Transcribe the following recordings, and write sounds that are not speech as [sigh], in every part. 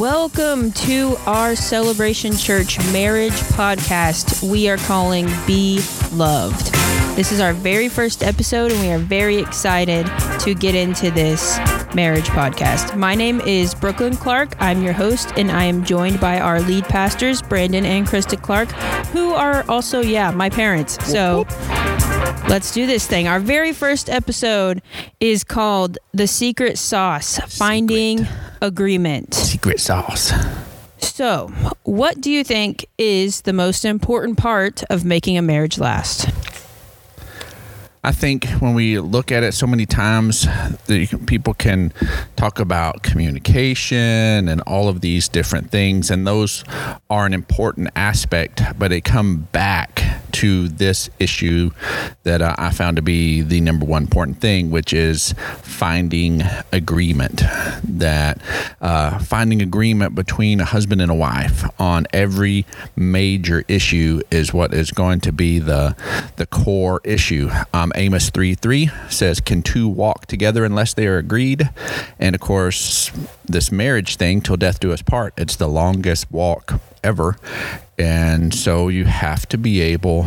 Welcome to our Celebration Church Marriage Podcast. We are calling Be Loved. This is our very first episode, and we are very excited to get into this marriage podcast. My name is Brooklyn Clark. I'm your host, and I am joined by our lead pastors, Brandon and Krista Clark, who are also, yeah, my parents. So let's do this thing. Our very first episode is called The Secret Sauce Finding Agreement. Secret sauce. So, what do you think is the most important part of making a marriage last? I think when we look at it so many times, the people can talk about communication and all of these different things, and those are an important aspect, but they come back to this issue that uh, I found to be the number one important thing, which is finding agreement. That uh, finding agreement between a husband and a wife on every major issue is what is going to be the the core issue. Um, Amos three three says, "Can two walk together unless they are agreed?" And of course, this marriage thing, till death do us part. It's the longest walk ever. And so you have to be able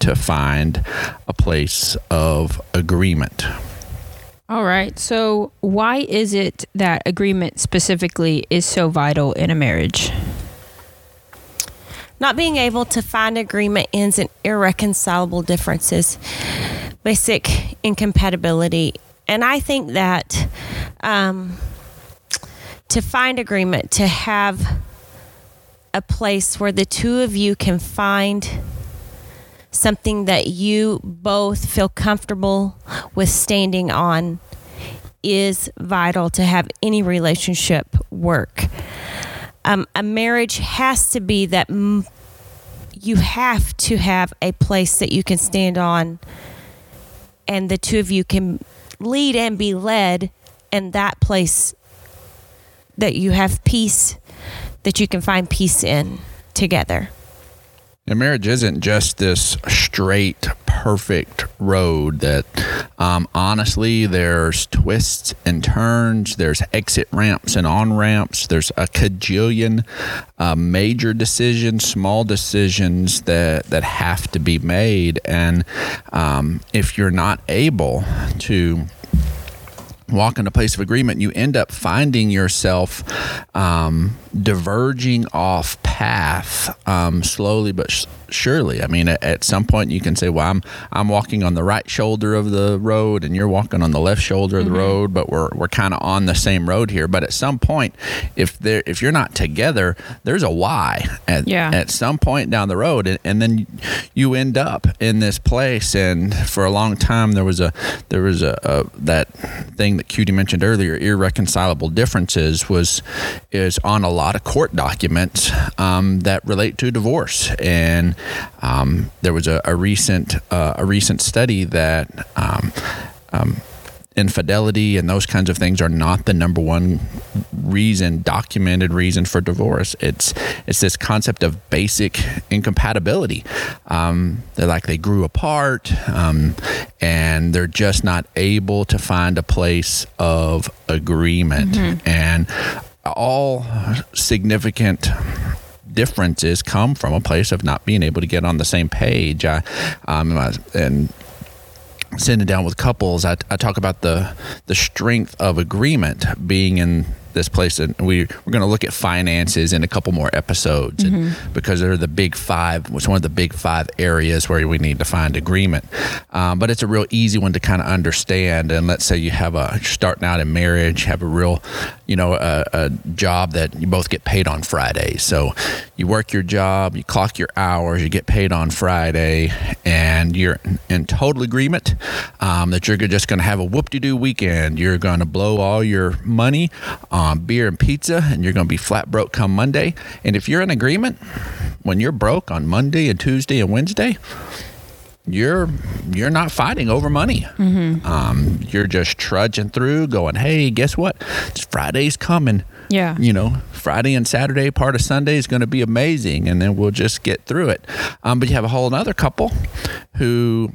to find a place of agreement. All right. So, why is it that agreement specifically is so vital in a marriage? Not being able to find agreement ends in irreconcilable differences, basic incompatibility. And I think that um, to find agreement, to have a place where the two of you can find something that you both feel comfortable with standing on is vital to have any relationship work. Um, a marriage has to be that m- you have to have a place that you can stand on and the two of you can lead and be led in that place that you have peace that you can find peace in together. And marriage isn't just this straight, perfect road that um, honestly, there's twists and turns, there's exit ramps and on ramps, there's a cajillion uh, major decisions, small decisions that, that have to be made. And um, if you're not able to walk in a place of agreement, you end up finding yourself um, diverging off path um, slowly but surely. I mean, at, at, some point you can say, "Well, I'm I'm walking on the right shoulder of the road, and you're walking on the left shoulder of the mm-hmm. road, but we're we're kind of on the same road here." But at some point, if there if you're not together, there's a why at yeah. at some point down the road, and, and then you end up in this place. And for a long time, there was a there was a, a that thing that Cutie mentioned earlier, irreconcilable differences, was is on a lot of court documents um, that relate to divorce. And um, there was a, a recent uh, a recent study that. Um, um, infidelity and those kinds of things are not the number one reason documented reason for divorce it's it's this concept of basic incompatibility um, they're like they grew apart um, and they're just not able to find a place of agreement mm-hmm. and all significant differences come from a place of not being able to get on the same page. I, um, and sitting down with couples, I, I talk about the the strength of agreement being in this place and we, we're going to look at finances in a couple more episodes mm-hmm. because they're the big five it's one of the big five areas where we need to find agreement um, but it's a real easy one to kind of understand and let's say you have a starting out in marriage have a real you know a, a job that you both get paid on friday so you work your job you clock your hours you get paid on friday and you're in total agreement um, that you're just going to have a whoop-de-doo weekend you're going to blow all your money on beer and pizza, and you're going to be flat broke come Monday. And if you're in agreement, when you're broke on Monday and Tuesday and Wednesday, you're you're not fighting over money. Mm-hmm. Um, you're just trudging through, going, "Hey, guess what? It's Friday's coming." Yeah. You know, Friday and Saturday, part of Sunday is going to be amazing, and then we'll just get through it. Um, but you have a whole other couple who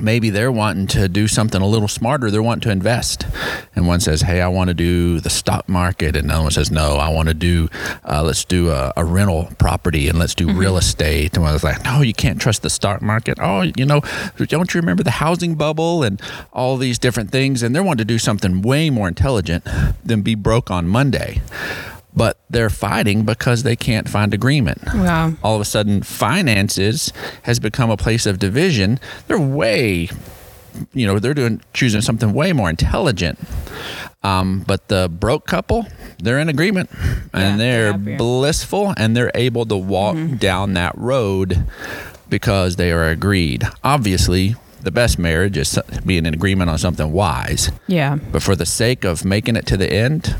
maybe they're wanting to do something a little smarter. They're wanting to invest. And one says, Hey, I want to do the stock market. And another one says, No, I want to do, uh, let's do a, a, rental property and let's do mm-hmm. real estate. And one was like, No, you can't trust the stock market. Oh, you know, don't you remember the housing bubble and all these different things? And they're wanting to do something way more intelligent than be broke on Monday but they're fighting because they can't find agreement. Wow. All of a sudden, finances has become a place of division. They're way, you know, they're doing choosing something way more intelligent. Um, but the broke couple, they're in agreement and yeah, they're, blissful and they're able to walk mm-hmm. down that road because they are agreed. Obviously, the best marriage is being in agreement on something wise. Yeah. But for the sake of making it to the end,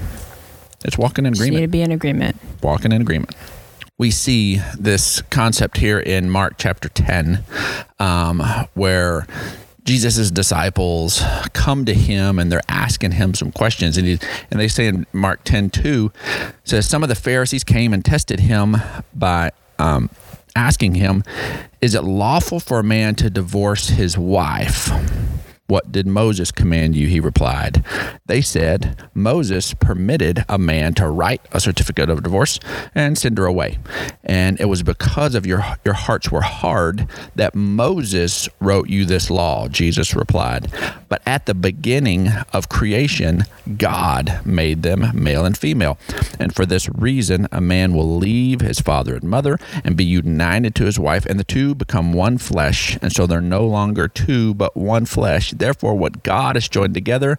it's walking in agreement. Just need to be in agreement. Walking in agreement. We see this concept here in Mark chapter 10, um, where Jesus' disciples come to him and they're asking him some questions. And, he, and they say in Mark 10 2, says, Some of the Pharisees came and tested him by um, asking him, Is it lawful for a man to divorce his wife? What did Moses command you? He replied. They said, Moses permitted a man to write a certificate of divorce and send her away. And it was because of your, your hearts were hard that Moses wrote you this law, Jesus replied. But at the beginning of creation, God made them male and female. And for this reason, a man will leave his father and mother and be united to his wife, and the two become one flesh. And so they're no longer two, but one flesh. Therefore, what God has joined together,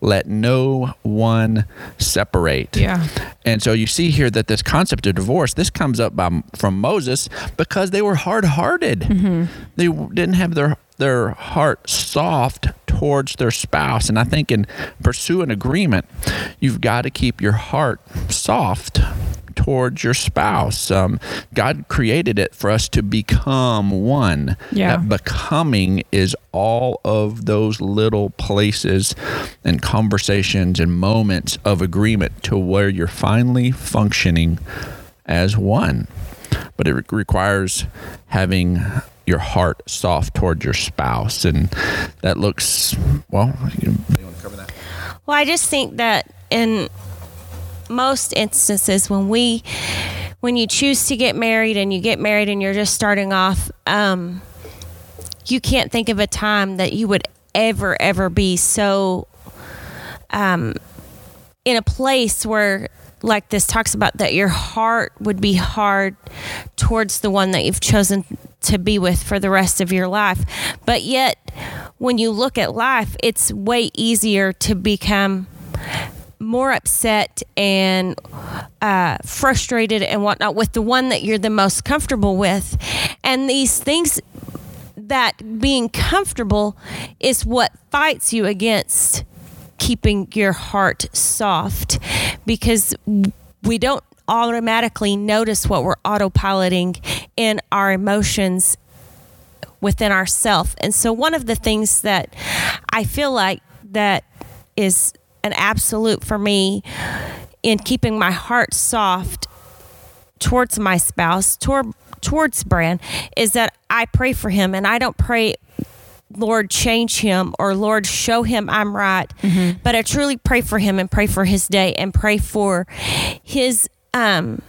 let no one separate. Yeah. And so you see here that this concept of divorce, this comes up by, from Moses because they were hard hearted. Mm-hmm. They didn't have their their heart soft towards their spouse. And I think in pursuing agreement, you've got to keep your heart soft towards your spouse. Um, God created it for us to become one. Yeah. That becoming is all of those little places and conversations and moments of agreement to where you're finally functioning as one. But it requires having your heart soft toward your spouse and that looks well you, want to cover that. Well i just think that in most instances when we when you choose to get married and you get married and you're just starting off um, you can't think of a time that you would ever ever be so um, in a place where like this talks about that your heart would be hard towards the one that you've chosen to be with for the rest of your life but yet when you look at life it's way easier to become more upset and uh, frustrated and whatnot with the one that you're the most comfortable with. And these things that being comfortable is what fights you against keeping your heart soft because we don't automatically notice what we're autopiloting in our emotions within ourself. And so one of the things that I feel like that is an absolute for me in keeping my heart soft towards my spouse, toward towards Bran, is that I pray for him and I don't pray Lord, change him or Lord, show him I'm right. Mm-hmm. But I truly pray for him and pray for his day and pray for his um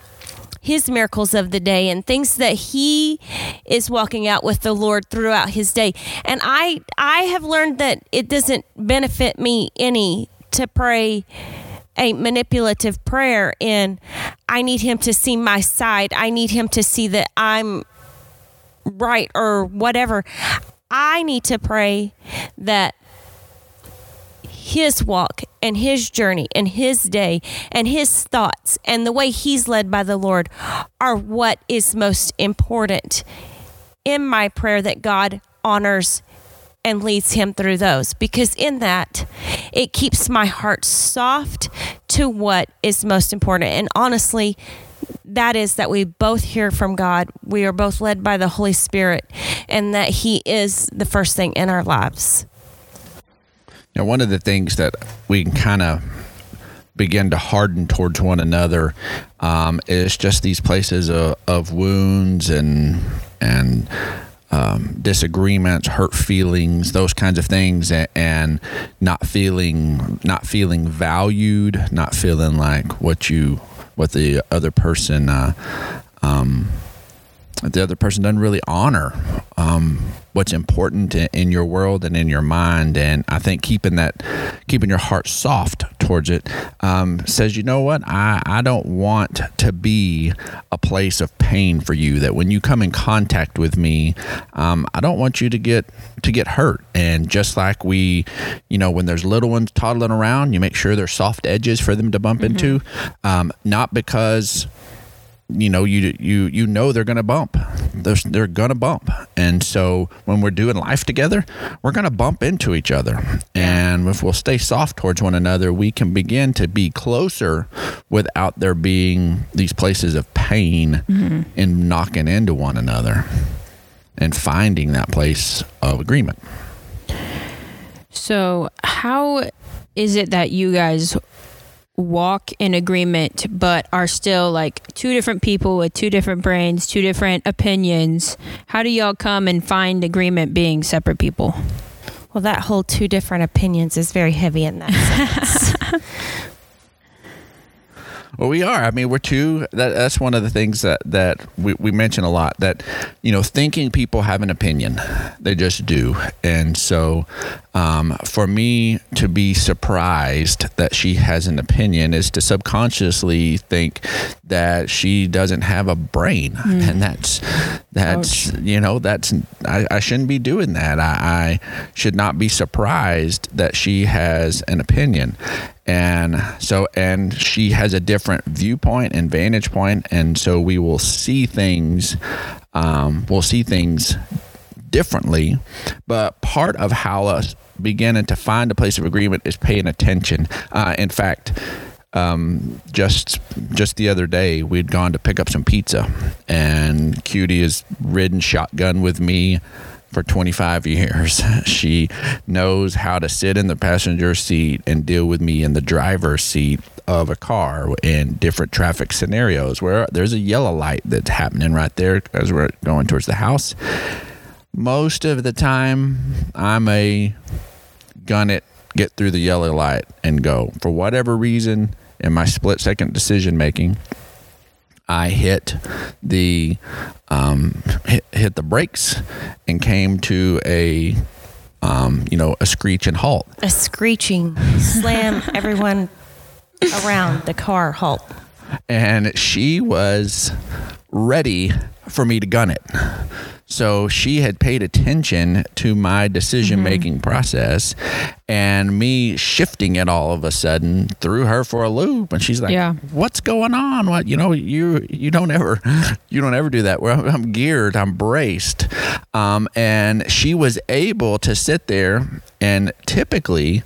his miracles of the day and things that he is walking out with the Lord throughout his day. And I I have learned that it doesn't benefit me any to pray a manipulative prayer in I need him to see my side. I need him to see that I'm right or whatever. I need to pray that his walk and his journey and his day and his thoughts and the way he's led by the Lord are what is most important in my prayer that God honors and leads him through those. Because in that it keeps my heart soft to what is most important. And honestly that is that we both hear from God. We are both led by the Holy Spirit and that he is the first thing in our lives. Now one of the things that we can kind of begin to harden towards one another um, is just these places of, of wounds and and um, disagreements, hurt feelings, those kinds of things, and, and not feeling not feeling valued, not feeling like what you what the other person uh, um, the other person doesn't really honor um, what's important in, in, your world and in your mind. And I think keeping that, keeping your heart soft towards it, um, says, you know what, I, I don't want to be a place of pain for you. That when you come in contact with me, um, I don't want you to get to get hurt. And just like we, you know, when there's little ones toddling around, you make sure there's soft edges for them to bump mm-hmm. into, um, not because you know you you you know they're going to bump. They're, they're going to bump. And so when we're doing life together we're going to bump into each other. And if we'll stay soft towards one another we can begin to be closer without there being these places of pain mm-hmm. in knocking into one another and finding that place of agreement. So how is it that you guys walk in agreement but are still like two different people with two different brains, two different opinions. How do y'all come and find agreement being separate people? Well, that whole two different opinions is very heavy in that [laughs] sense. Well, we are. I mean, we're two. That, that's one of the things that that we, we mention a lot. That you know, thinking people have an opinion, they just do. And so, um, for me to be surprised that she has an opinion is to subconsciously think that she doesn't have a brain, mm. and that's that's Ouch. you know that's I, I, shouldn't be doing that. I, I should not be surprised that she has an opinion and so and she has a different viewpoint and vantage point. And so we will see things um, we'll see things differently. But part of how us beginning to find a place of agreement is paying attention. Uh, in fact um, just just the other day we'd gone to pick up some pizza. And cutie has ridden shotgun with me for 25 years. [laughs] She knows how to sit in the passenger seat and deal with me in the driver's seat of a car in different traffic scenarios where there's a yellow light that's happening right there as we're going towards the house. Most of the time, I'm a gun it, get through the yellow light, and go. For whatever reason, in my split second decision making, I hit the um, hit, hit the brakes and came to a um, you know a screech and halt. A screeching slam [laughs] everyone around the car halt. And she was ready for me to gun it. So she had paid attention to my decision making mm-hmm. process and me shifting it all of a sudden threw her for a loop and she's like yeah. what's going on what you know you you don't ever you don't ever do that well i'm geared i'm braced um, and she was able to sit there and typically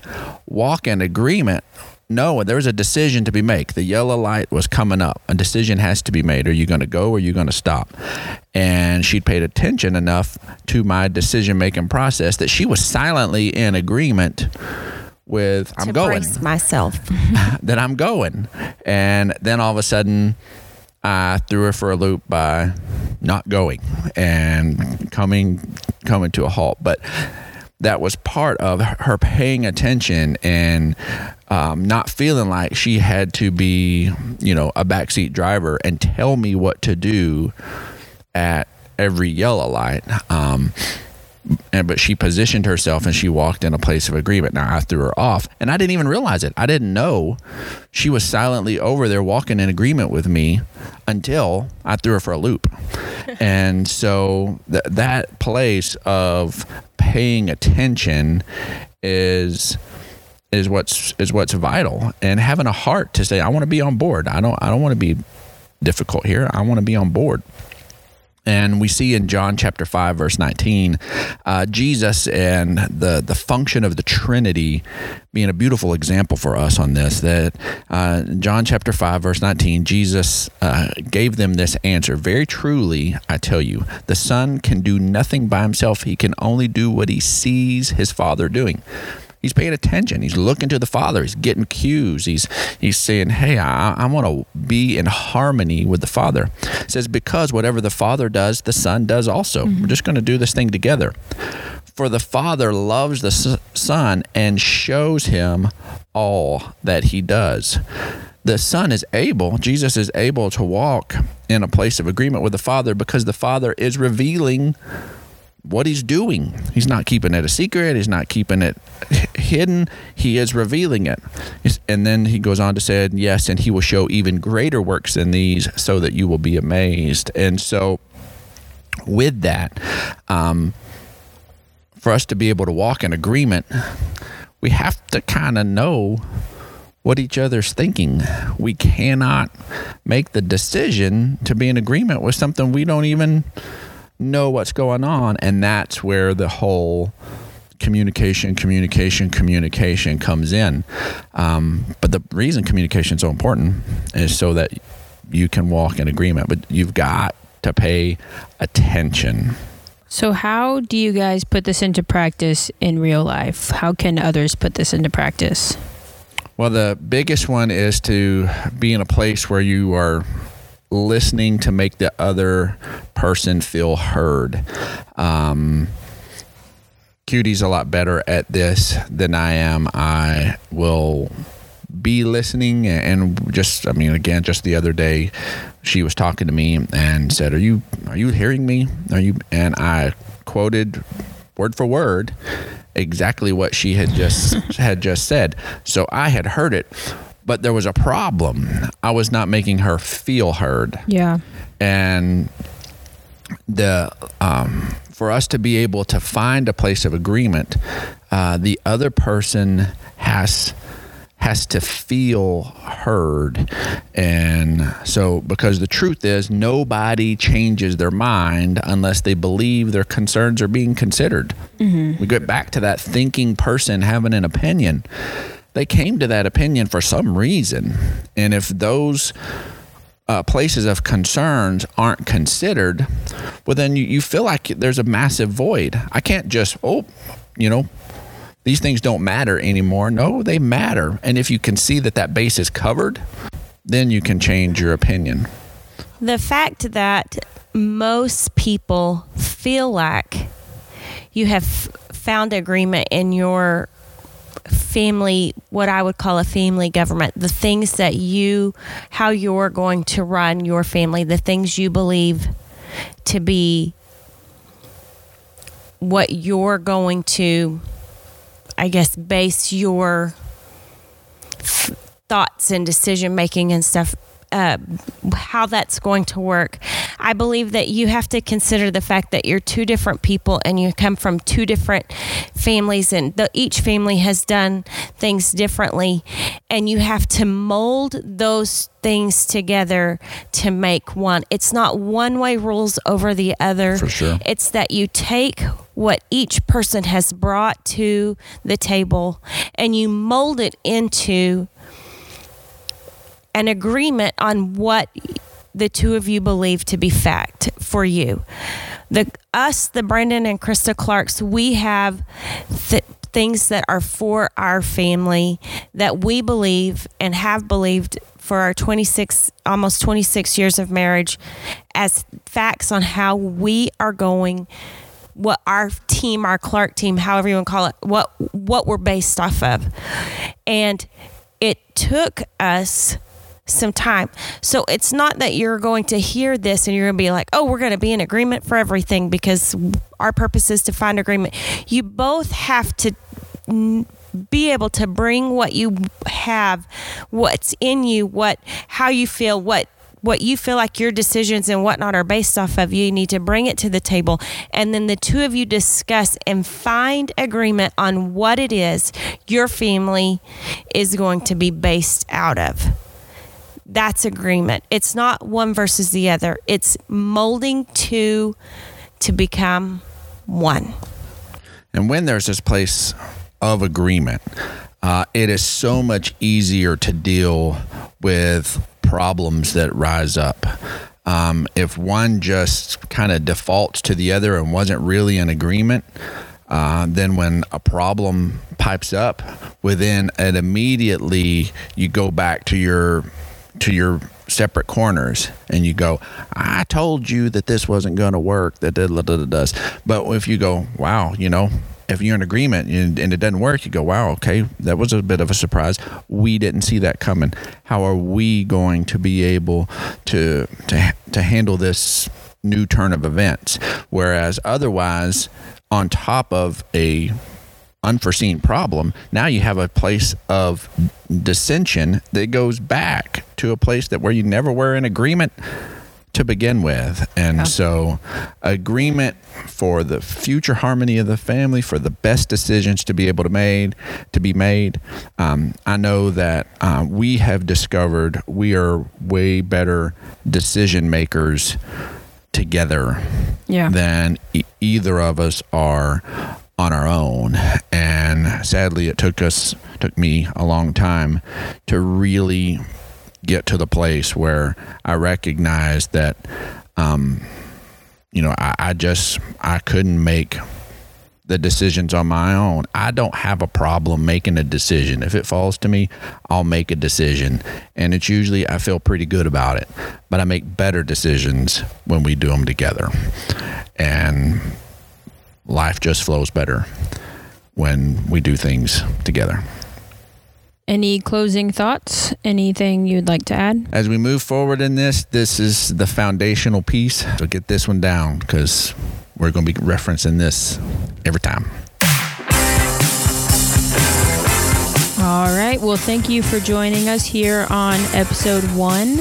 walk in agreement no, there was a decision to be made. The yellow light was coming up. A decision has to be made. Are you going to go or are you going to stop? And she'd paid attention enough to my decision making process that she was silently in agreement with I'm going myself. [laughs] that I'm going. And then all of a sudden I threw her for a loop by not going and coming coming to a halt. But that was part of her paying attention and um, not feeling like she had to be, you know, a backseat driver and tell me what to do at every yellow light. Um, and but she positioned herself and she walked in a place of agreement. Now I threw her off, and I didn't even realize it. I didn't know she was silently over there walking in agreement with me until I threw her for a loop. [laughs] and so th- that place of paying attention is is what's is what's vital and having a heart to say I want to be on board. I don't I don't want to be difficult here. I want to be on board. And we see in John chapter 5, verse 19, uh, Jesus and the, the function of the Trinity being a beautiful example for us on this. That uh, John chapter 5, verse 19, Jesus uh, gave them this answer Very truly, I tell you, the Son can do nothing by himself, he can only do what he sees his Father doing. He's paying attention. He's looking to the Father. He's getting cues. He's he's saying, "Hey, I, I want to be in harmony with the Father." It says, "Because whatever the Father does, the Son does also." We're mm-hmm. just going to do this thing together. For the Father loves the Son and shows him all that he does. The Son is able, Jesus is able to walk in a place of agreement with the Father because the Father is revealing what he's doing. He's not keeping it a secret. He's not keeping it hidden. He is revealing it. And then he goes on to say, Yes, and he will show even greater works than these so that you will be amazed. And so, with that, um, for us to be able to walk in agreement, we have to kind of know what each other's thinking. We cannot make the decision to be in agreement with something we don't even know what's going on. And that's where the whole communication, communication, communication comes in. Um, but the reason communication is so important is so that you can walk in agreement, but you've got to pay attention. So, how do you guys put this into practice in real life? How can others put this into practice? Well, the biggest one is to be in a place where you are listening to make the other person feel heard. Um, Cutie's a lot better at this than I am. I will be listening and just I mean again just the other day she was talking to me and said are you are you hearing me are you and I quoted word for word exactly what she had just [laughs] had just said so I had heard it but there was a problem. I was not making her feel heard. Yeah. And the um, for us to be able to find a place of agreement, uh, the other person has has to feel heard. And so, because the truth is, nobody changes their mind unless they believe their concerns are being considered. Mm-hmm. We get back to that thinking person having an opinion they came to that opinion for some reason. And if those uh, places of concerns aren't considered, well, then you, you feel like there's a massive void. I can't just, oh, you know, these things don't matter anymore. No, they matter. And if you can see that that base is covered, then you can change your opinion. The fact that most people feel like you have found agreement in your family, what I would call a family government, the things that you, how you're going to run your family, the things you believe to be what you're going to, I guess, base your thoughts and decision making and stuff uh, how that's going to work. I believe that you have to consider the fact that you're two different people and you come from two different families, and the, each family has done things differently, and you have to mold those things together to make one. It's not one way rules over the other. For sure. It's that you take what each person has brought to the table and you mold it into an agreement on what the two of you believe to be fact for you. The us, the Brandon and Krista Clarks, we have th- things that are for our family that we believe and have believed for our 26 almost 26 years of marriage as facts on how we are going what our team our clark team however you want to call it what what we're based off of and it took us some time. So it's not that you're going to hear this and you're going to be like, oh, we're going to be in agreement for everything because our purpose is to find agreement. You both have to be able to bring what you have, what's in you, what how you feel, what what you feel like your decisions and whatnot are based off of. You need to bring it to the table, and then the two of you discuss and find agreement on what it is your family is going to be based out of that's agreement. It's not one versus the other. It's molding two to become one. And when there's this place of agreement, uh, it is so much easier to deal with problems that rise up. Um, if one just kind of defaults to the other and wasn't really in agreement, Uh, then when a problem pipes up, within it immediately you go back to your to your separate corners and you go, I told you that this wasn't going to work. That does. But if you go, wow, you know, if you're in agreement and, it doesn't work, you go, wow, okay, that was a bit of a surprise. We didn't see that coming. How are we going to be able to to to handle this new turn of events? Whereas otherwise, on top of a unforeseen problem, now you have a place of dissension that goes back to a place that where you never were in agreement to begin with. And so, agreement for the future harmony of the family, for the best decisions to be able to made to be made. Um, I know that uh, we have discovered we are way better decision makers together yeah. than e- either of us are on our own and sadly it took us took me a long time to really get to the place where I recognized that, um, you know, I, I just I couldn't make the decisions on my own. I don't have a problem making a decision. If it falls to me, I'll make a decision. And it's usually, I feel pretty good about it. But I make better decisions when we do them together. And life just flows better when we do things together. Any closing thoughts? Anything you'd like to add? As we move forward in this, this is the foundational piece. So get this one down because we're going to be referencing this every time. All right. Well, thank you for joining us here on episode one.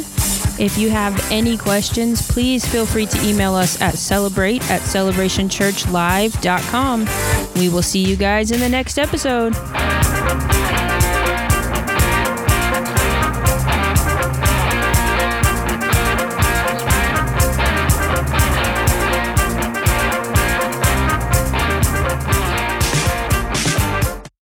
If you have any questions, please feel free to email us at celebrate at celebrationchurchlive.com. We will see you guys in the next episode.